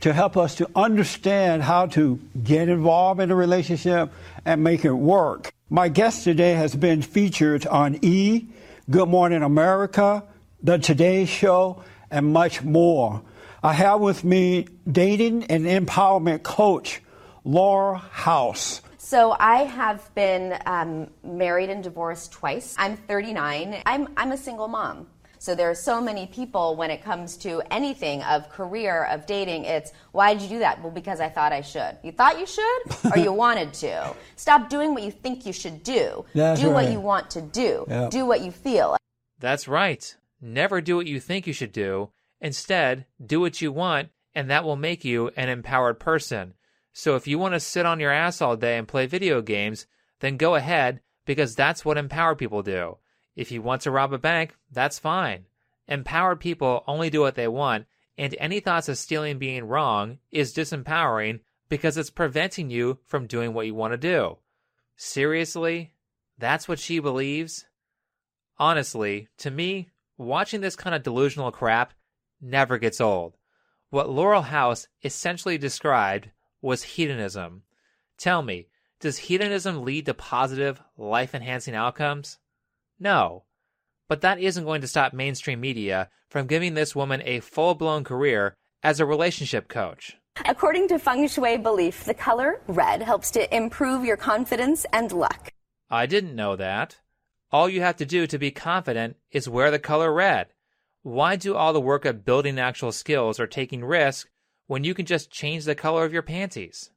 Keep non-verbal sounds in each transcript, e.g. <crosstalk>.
to help us to understand how to get involved in a relationship and make it work. My guest today has been featured on E, Good Morning America, The Today Show, and much more. I have with me dating and empowerment coach, Laurel House. So I have been um, married and divorced twice. I'm 39. I'm, I'm a single mom. So there are so many people when it comes to anything of career, of dating, it's why did you do that? Well, because I thought I should. You thought you should or you <laughs> wanted to. Stop doing what you think you should do. That's do what you want to do. Yep. Do what you feel. That's right. Never do what you think you should do. Instead, do what you want, and that will make you an empowered person. So if you want to sit on your ass all day and play video games, then go ahead, because that's what empowered people do. If you want to rob a bank, that's fine. Empowered people only do what they want, and any thoughts of stealing being wrong is disempowering because it's preventing you from doing what you want to do. Seriously? That's what she believes? Honestly, to me, watching this kind of delusional crap never gets old. What Laurel House essentially described was hedonism. Tell me, does hedonism lead to positive, life enhancing outcomes? No. But that isn't going to stop mainstream media from giving this woman a full blown career as a relationship coach. According to feng shui belief, the color red helps to improve your confidence and luck. I didn't know that. All you have to do to be confident is wear the color red. Why do all the work of building actual skills or taking risks when you can just change the color of your panties?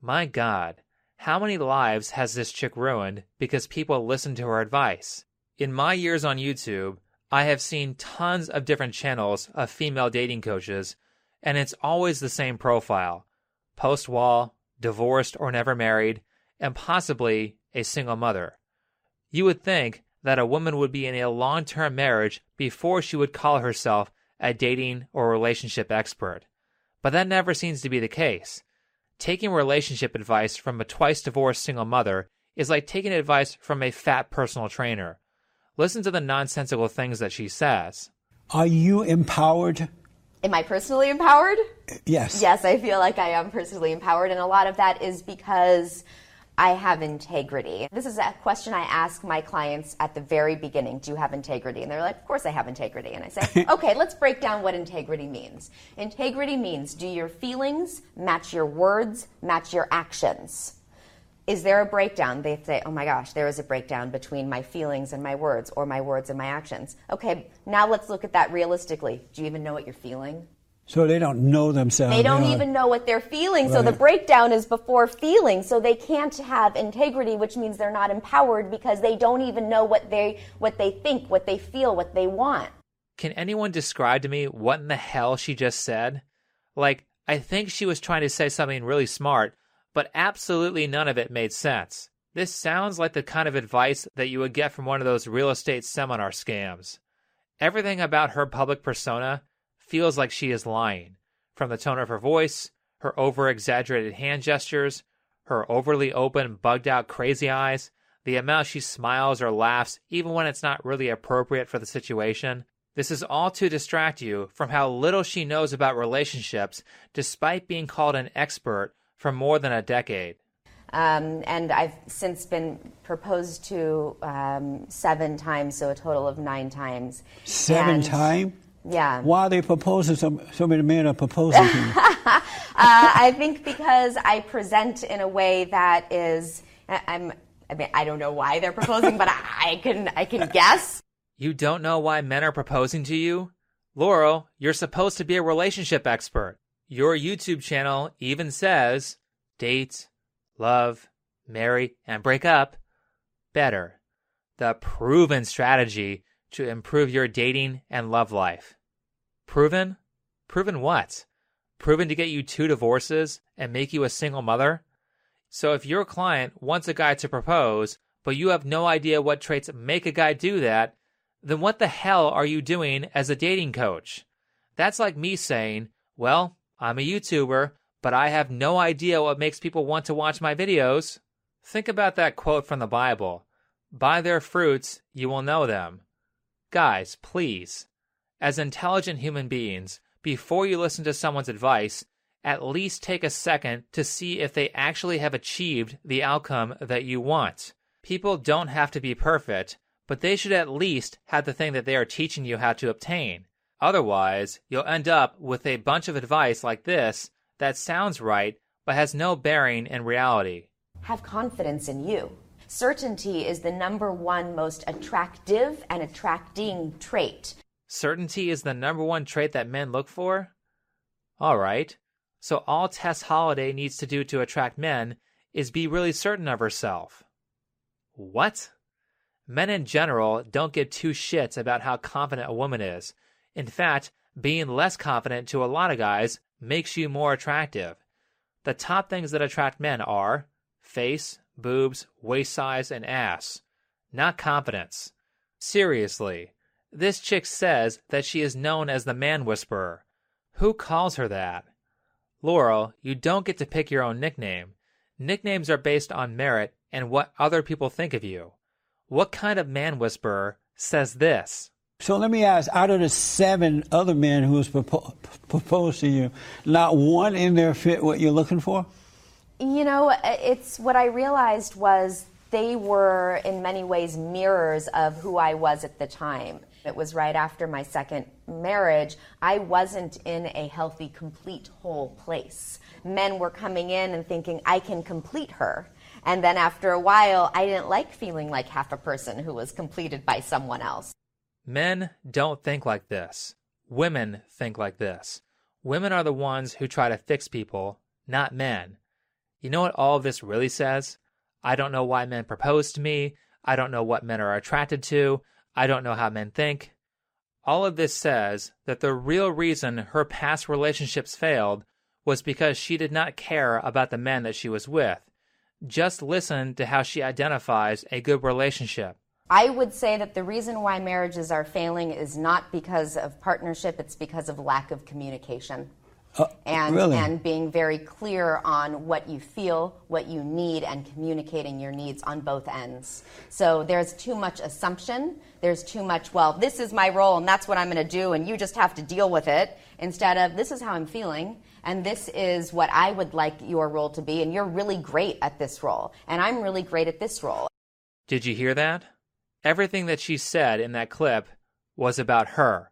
My God, how many lives has this chick ruined because people listen to her advice? In my years on YouTube, I have seen tons of different channels of female dating coaches, and it's always the same profile post wall, divorced or never married, and possibly a single mother. You would think that a woman would be in a long term marriage before she would call herself a dating or relationship expert. But that never seems to be the case. Taking relationship advice from a twice divorced single mother is like taking advice from a fat personal trainer. Listen to the nonsensical things that she says. Are you empowered? Am I personally empowered? Yes. Yes, I feel like I am personally empowered, and a lot of that is because I have integrity. This is a question I ask my clients at the very beginning Do you have integrity? And they're like, Of course I have integrity. And I say, <laughs> Okay, let's break down what integrity means. Integrity means do your feelings match your words, match your actions? Is there a breakdown? They say, Oh my gosh, there is a breakdown between my feelings and my words, or my words and my actions. Okay, now let's look at that realistically. Do you even know what you're feeling? So they don't know themselves. They don't They're even know what they're feeling. So the breakdown is before feeling. So they can't have integrity, which means they're not empowered because they don't even know what they what they think, what they feel, what they want. Can anyone describe to me what in the hell she just said? Like, I think she was trying to say something really smart, but absolutely none of it made sense. This sounds like the kind of advice that you would get from one of those real estate seminar scams. Everything about her public persona feels like she is lying. From the tone of her voice, her over exaggerated hand gestures, her overly open, bugged out crazy eyes, the amount she smiles or laughs even when it's not really appropriate for the situation. This is all to distract you from how little she knows about relationships despite being called an expert for more than a decade. Um, and I've since been proposed to um, seven times, so a total of nine times. Seven And- times? Yeah. Why are they proposing? So, so many men are proposing to you. <laughs> Uh, I think because I present in a way that is, I- I'm. I mean, I don't know why they're proposing, but I, I can I can guess. You don't know why men are proposing to you? Laurel, you're supposed to be a relationship expert. Your YouTube channel even says date, love, marry, and break up better. The proven strategy to improve your dating and love life. Proven? Proven what? Proven to get you two divorces and make you a single mother? So if your client wants a guy to propose, but you have no idea what traits make a guy do that, then what the hell are you doing as a dating coach? That's like me saying, well, I'm a YouTuber, but I have no idea what makes people want to watch my videos. Think about that quote from the Bible By their fruits you will know them. Guys, please, as intelligent human beings, before you listen to someone's advice, at least take a second to see if they actually have achieved the outcome that you want. People don't have to be perfect, but they should at least have the thing that they are teaching you how to obtain. Otherwise, you'll end up with a bunch of advice like this that sounds right but has no bearing in reality. Have confidence in you. Certainty is the number one most attractive and attracting trait. Certainty is the number one trait that men look for? All right. So all Tess Holliday needs to do to attract men is be really certain of herself. What? Men in general don't give two shits about how confident a woman is. In fact, being less confident to a lot of guys makes you more attractive. The top things that attract men are face, boobs, waist size, and ass, not confidence. Seriously, this chick says that she is known as the man whisperer. Who calls her that? Laurel, you don't get to pick your own nickname. Nicknames are based on merit and what other people think of you. What kind of man whisperer says this? So let me ask out of the seven other men who was propo- proposed to you, not one in there fit what you're looking for? You know, it's what I realized was they were in many ways mirrors of who I was at the time. It was right after my second marriage. I wasn't in a healthy, complete, whole place. Men were coming in and thinking, I can complete her. And then after a while, I didn't like feeling like half a person who was completed by someone else. Men don't think like this. Women think like this. Women are the ones who try to fix people, not men. You know what all of this really says? I don't know why men propose to me. I don't know what men are attracted to. I don't know how men think. All of this says that the real reason her past relationships failed was because she did not care about the men that she was with. Just listen to how she identifies a good relationship. I would say that the reason why marriages are failing is not because of partnership, it's because of lack of communication. Uh, and, really? and being very clear on what you feel, what you need, and communicating your needs on both ends. So there's too much assumption. There's too much, well, this is my role and that's what I'm going to do, and you just have to deal with it, instead of this is how I'm feeling, and this is what I would like your role to be, and you're really great at this role, and I'm really great at this role. Did you hear that? Everything that she said in that clip was about her.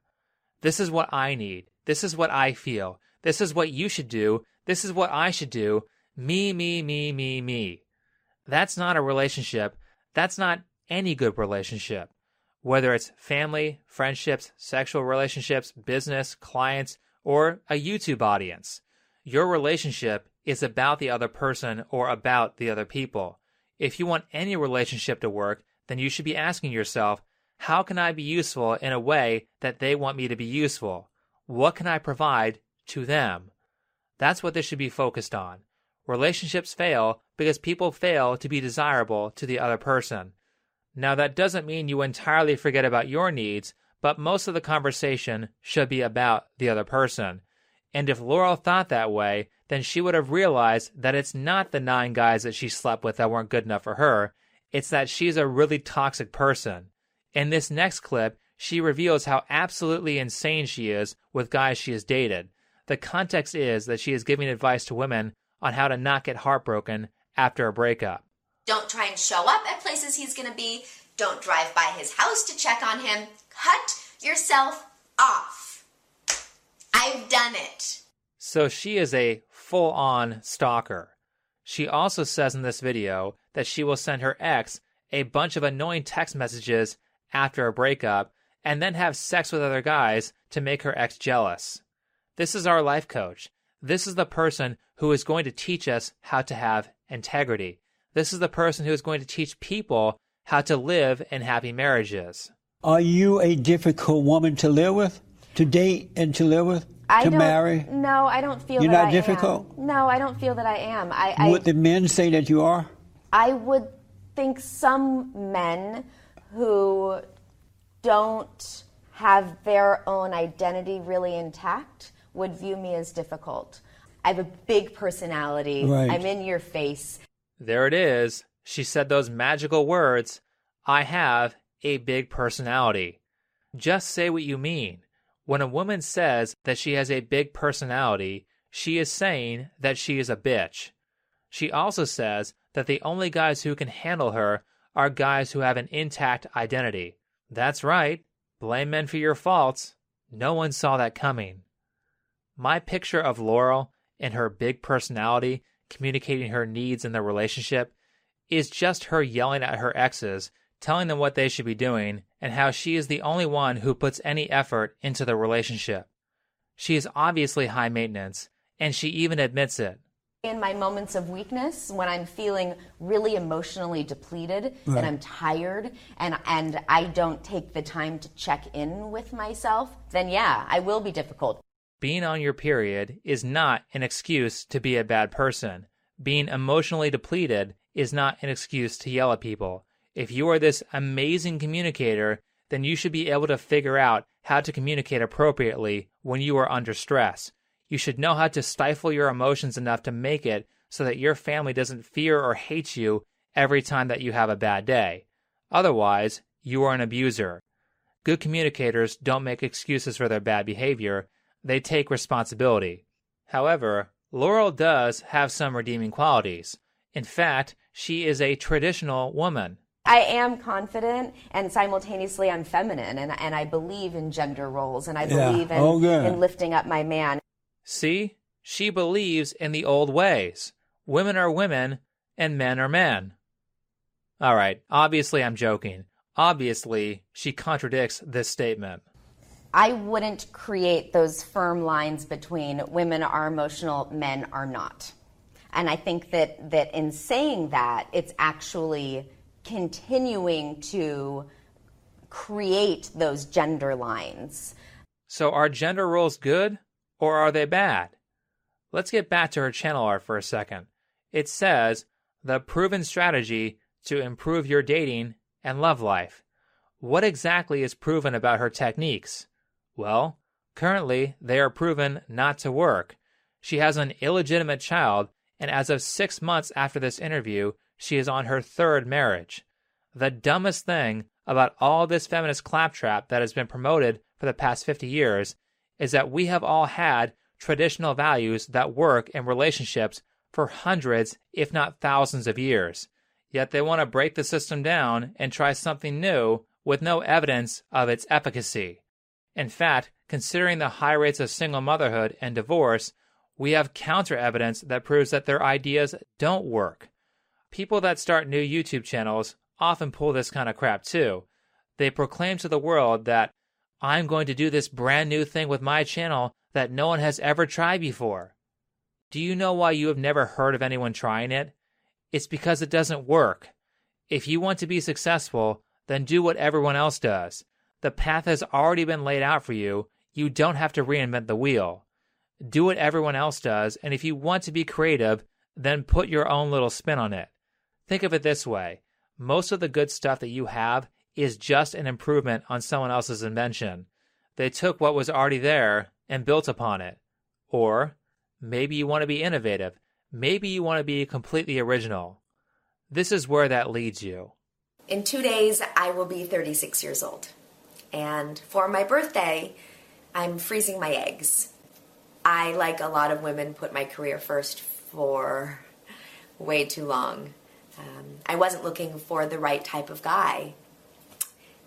This is what I need. This is what I feel. This is what you should do. This is what I should do. Me, me, me, me, me. That's not a relationship. That's not any good relationship. Whether it's family, friendships, sexual relationships, business, clients, or a YouTube audience. Your relationship is about the other person or about the other people. If you want any relationship to work, then you should be asking yourself, how can I be useful in a way that they want me to be useful? What can I provide to them? That's what this should be focused on. Relationships fail because people fail to be desirable to the other person. Now, that doesn't mean you entirely forget about your needs, but most of the conversation should be about the other person. And if Laurel thought that way, then she would have realized that it's not the nine guys that she slept with that weren't good enough for her. It's that she's a really toxic person. In this next clip, she reveals how absolutely insane she is with guys she has dated. The context is that she is giving advice to women on how to not get heartbroken after a breakup. Don't try and show up at places he's going to be. Don't drive by his house to check on him. Cut yourself off. I've done it. So she is a full on stalker. She also says in this video that she will send her ex a bunch of annoying text messages after a breakup and then have sex with other guys to make her ex jealous. This is our life coach. This is the person who is going to teach us how to have integrity. This is the person who is going to teach people how to live in happy marriages. Are you a difficult woman to live with? to date and to live with, I to don't, marry? No, I don't feel You're that not I difficult? am. No, I don't feel that I am. I, I the men say that you are? I would think some men who don't have their own identity really intact would view me as difficult. I have a big personality. Right. I'm in your face. There it is. She said those magical words I have a big personality. Just say what you mean. When a woman says that she has a big personality, she is saying that she is a bitch. She also says that the only guys who can handle her are guys who have an intact identity. That's right. Blame men for your faults. No one saw that coming. My picture of Laurel and her big personality communicating her needs in the relationship is just her yelling at her exes, telling them what they should be doing, and how she is the only one who puts any effort into the relationship. She is obviously high maintenance, and she even admits it. In my moments of weakness, when I'm feeling really emotionally depleted Right. and I'm tired and, and I don't take the time to check in with myself, then yeah, I will be difficult. Being on your period is not an excuse to be a bad person. Being emotionally depleted is not an excuse to yell at people. If you are this amazing communicator, then you should be able to figure out how to communicate appropriately when you are under stress. You should know how to stifle your emotions enough to make it so that your family doesn't fear or hate you every time that you have a bad day. Otherwise, you are an abuser. Good communicators don't make excuses for their bad behavior, they take responsibility. However, Laurel does have some redeeming qualities. In fact, she is a traditional woman. I am confident and simultaneously I'm feminine and, and I believe in gender roles and I Yeah. believe in, Oh, in lifting up my man. See, she believes in the old ways. Women are women and men are men. All right, obviously I'm joking. Obviously, she contradicts this statement. I wouldn't create those firm lines between women are emotional, men are not. And I think that, that in saying that, it's actually continuing to create those gender lines. So are gender roles good or are they bad? Let's get back to her channel art for a second. It says, the proven strategy to improve your dating and love life. What exactly is proven about her techniques? Well, currently they are proven not to work. She has an illegitimate child, and as of six months after this interview, she is on her third marriage. The dumbest thing about all this feminist claptrap that has been promoted for the past 50 years is that we have all had traditional values that work in relationships for hundreds, if not thousands of years. Yet they want to break the system down and try something new with no evidence of its efficacy. In fact, considering the high rates of single motherhood and divorce, we have counter evidence that proves that their ideas don't work. People that start new YouTube channels often pull this kind of crap too. They proclaim to the world that I'm going to do this brand new thing with my channel that no one has ever tried before. Do you know why you have never heard of anyone trying it? It's because it doesn't work. If you want to be successful, then do what everyone else does. The path has already been laid out for you. You don't have to reinvent the wheel. Do what everyone else does, and if you want to be creative, then put your own little spin on it. Think of it this way most of the good stuff that you have is just an improvement on someone else's invention. They took what was already there and built upon it. Or maybe you want to be innovative. Maybe you want to be completely original. This is where that leads you. In two days, I will be 36 years old. And for my birthday, I'm freezing my eggs. I, like a lot of women, put my career first for way too long. Um, I wasn't looking for the right type of guy.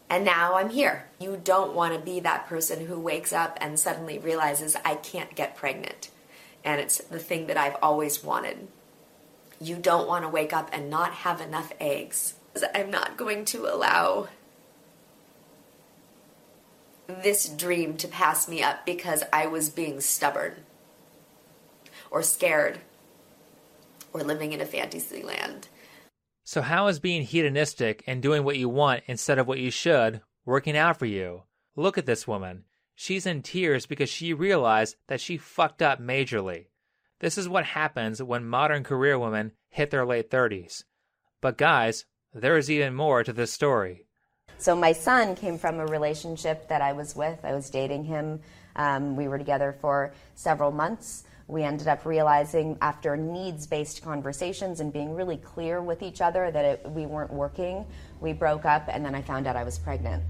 And now I'm here. You don't want to be that person who wakes up and suddenly realizes I can't get pregnant. And it's the thing that I've always wanted. You don't want to wake up and not have enough eggs. I'm not going to allow this dream to pass me up because I was being stubborn or scared or living in a fantasy land. So, how is being hedonistic and doing what you want instead of what you should working out for you? Look at this woman. She's in tears because she realized that she fucked up majorly. This is what happens when modern career women hit their late 30s. But guys, there is even more to this story. So my son came from a relationship that I was with. I was dating him. Um, we were together for several months. We ended up realizing after needs based conversations and being really clear with each other that it, we weren't working, we broke up, and then I found out I was pregnant.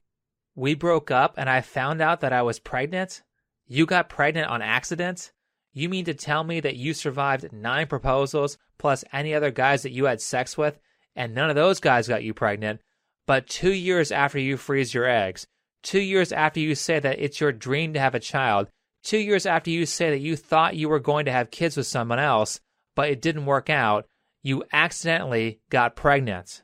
We broke up and I found out that I was pregnant? You got pregnant on accident? You mean to tell me that you survived nine proposals plus any other guys that you had sex with, and none of those guys got you pregnant? But two years after you freeze your eggs, two years after you say that it's your dream to have a child, two years after you say that you thought you were going to have kids with someone else, but it didn't work out, you accidentally got pregnant.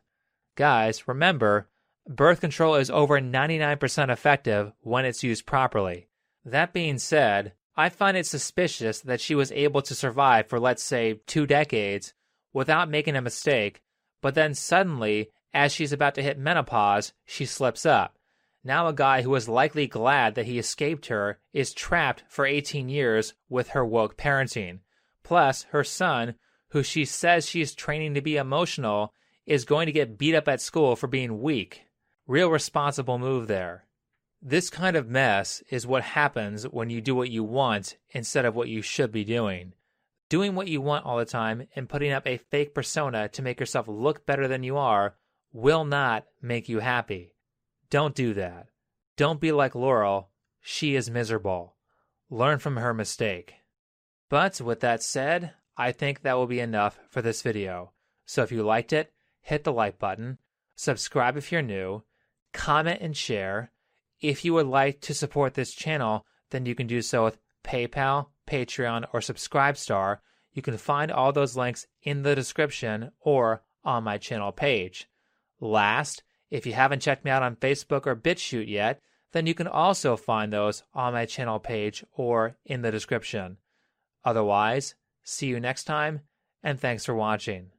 Guys, remember, birth control is over 99% effective when it's used properly. That being said, I find it suspicious that she was able to survive for, let's say, two decades without making a mistake, but then suddenly, as she's about to hit menopause, she slips up. Now, a guy who is likely glad that he escaped her is trapped for 18 years with her woke parenting. Plus, her son, who she says she's training to be emotional, is going to get beat up at school for being weak. Real responsible move there. This kind of mess is what happens when you do what you want instead of what you should be doing. Doing what you want all the time and putting up a fake persona to make yourself look better than you are will not make you happy. Don't do that. Don't be like Laurel. She is miserable. Learn from her mistake. But with that said, I think that will be enough for this video. So if you liked it, hit the like button, subscribe if you're new, comment and share. If you would like to support this channel, then you can do so with PayPal, Patreon, or Subscribestar. You can find all those links in the description or on my channel page. Last, if you haven't checked me out on Facebook or BitChute yet, then you can also find those on my channel page or in the description. Otherwise, see you next time, and thanks for watching.